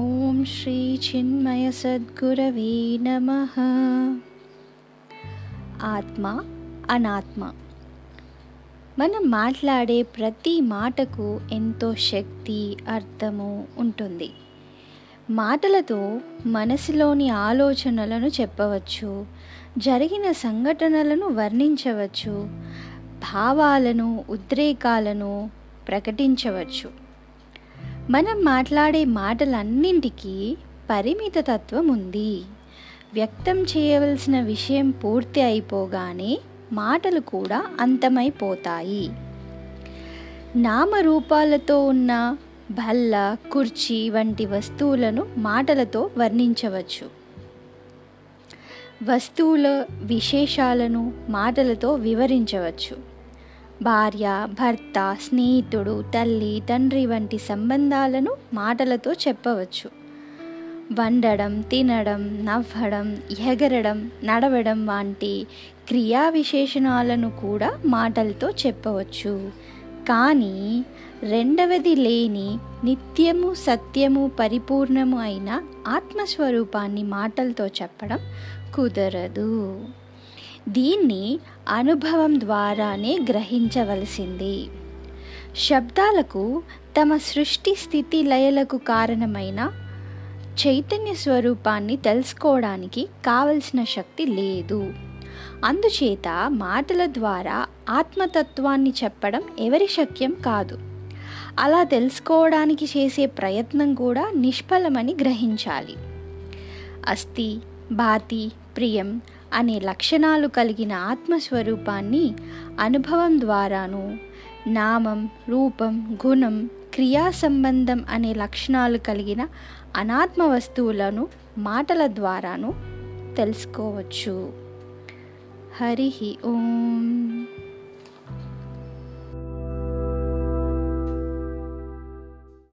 ఓం శ్రీ చిన్మయ సద్గురవే నమ. ఆత్మ అనాత్మ. మనం మాట్లాడే ప్రతి మాటకు ఎంతో శక్తి అర్థము ఉంటుంది. మాటలతో మనసులోని ఆలోచనలను చెప్పవచ్చు జరిగిన సంఘటనలను వర్ణించవచ్చు భావాలను ఉద్రేకాలను ప్రకటించవచ్చు. మనం మాట్లాడే మాటలన్నింటికీ పరిమిత తత్వం ఉంది వ్యక్తం చేయవలసిన విషయం పూర్తి అయిపోగానే మాటలు కూడా అంతమైపోతాయి. నామరూపాలతో ఉన్న బల్ల కుర్చీ వంటి వస్తువులను మాటలతో వర్ణించవచ్చు. వస్తువుల విశేషాలను మాటలతో వివరించవచ్చు. భార్య భర్త స్నేహితుడు తల్లి తండ్రి వంటి సంబంధాలను మాటలతో చెప్పవచ్చు. వండడం తినడం నవ్వడం ఎగరడం నడవడం వంటి క్రియా విశేషణాలను కూడా మాటలతో చెప్పవచ్చు. కానీ రెండవది లేని నిత్యము సత్యము పరిపూర్ణము అయిన ఆత్మస్వరూపాన్ని మాటలతో చెప్పడం కుదరదు. దీన్ని అనుభవం ద్వారానే గ్రహించవలసింది. శబ్దాలకు తమ సృష్టి స్థితి లయలకు కారణమైన చైతన్య స్వరూపాన్ని తెలుసుకోవడానికి కావలసిన శక్తి లేదు. అందుచేత మాటల ద్వారా ఆత్మతత్వాన్ని చెప్పడం ఎవరి శక్యం కాదు. అలా తెలుసుకోవడానికి చేసే ప్రయత్నం కూడా నిష్ఫలమని గ్రహించాలి. అస్థి భాతి ప్రియం అనే లక్షణాలు కలిగిన ఆత్మస్వరూపాన్ని అనుభవం ద్వారాను నామం రూపం గుణం క్రియా సంబంధం అనే లక్షణాలు కలిగిన అనాత్మ వస్తువులను మాటల ద్వారాను తెలుసుకోవచ్చు. హరి ఓం.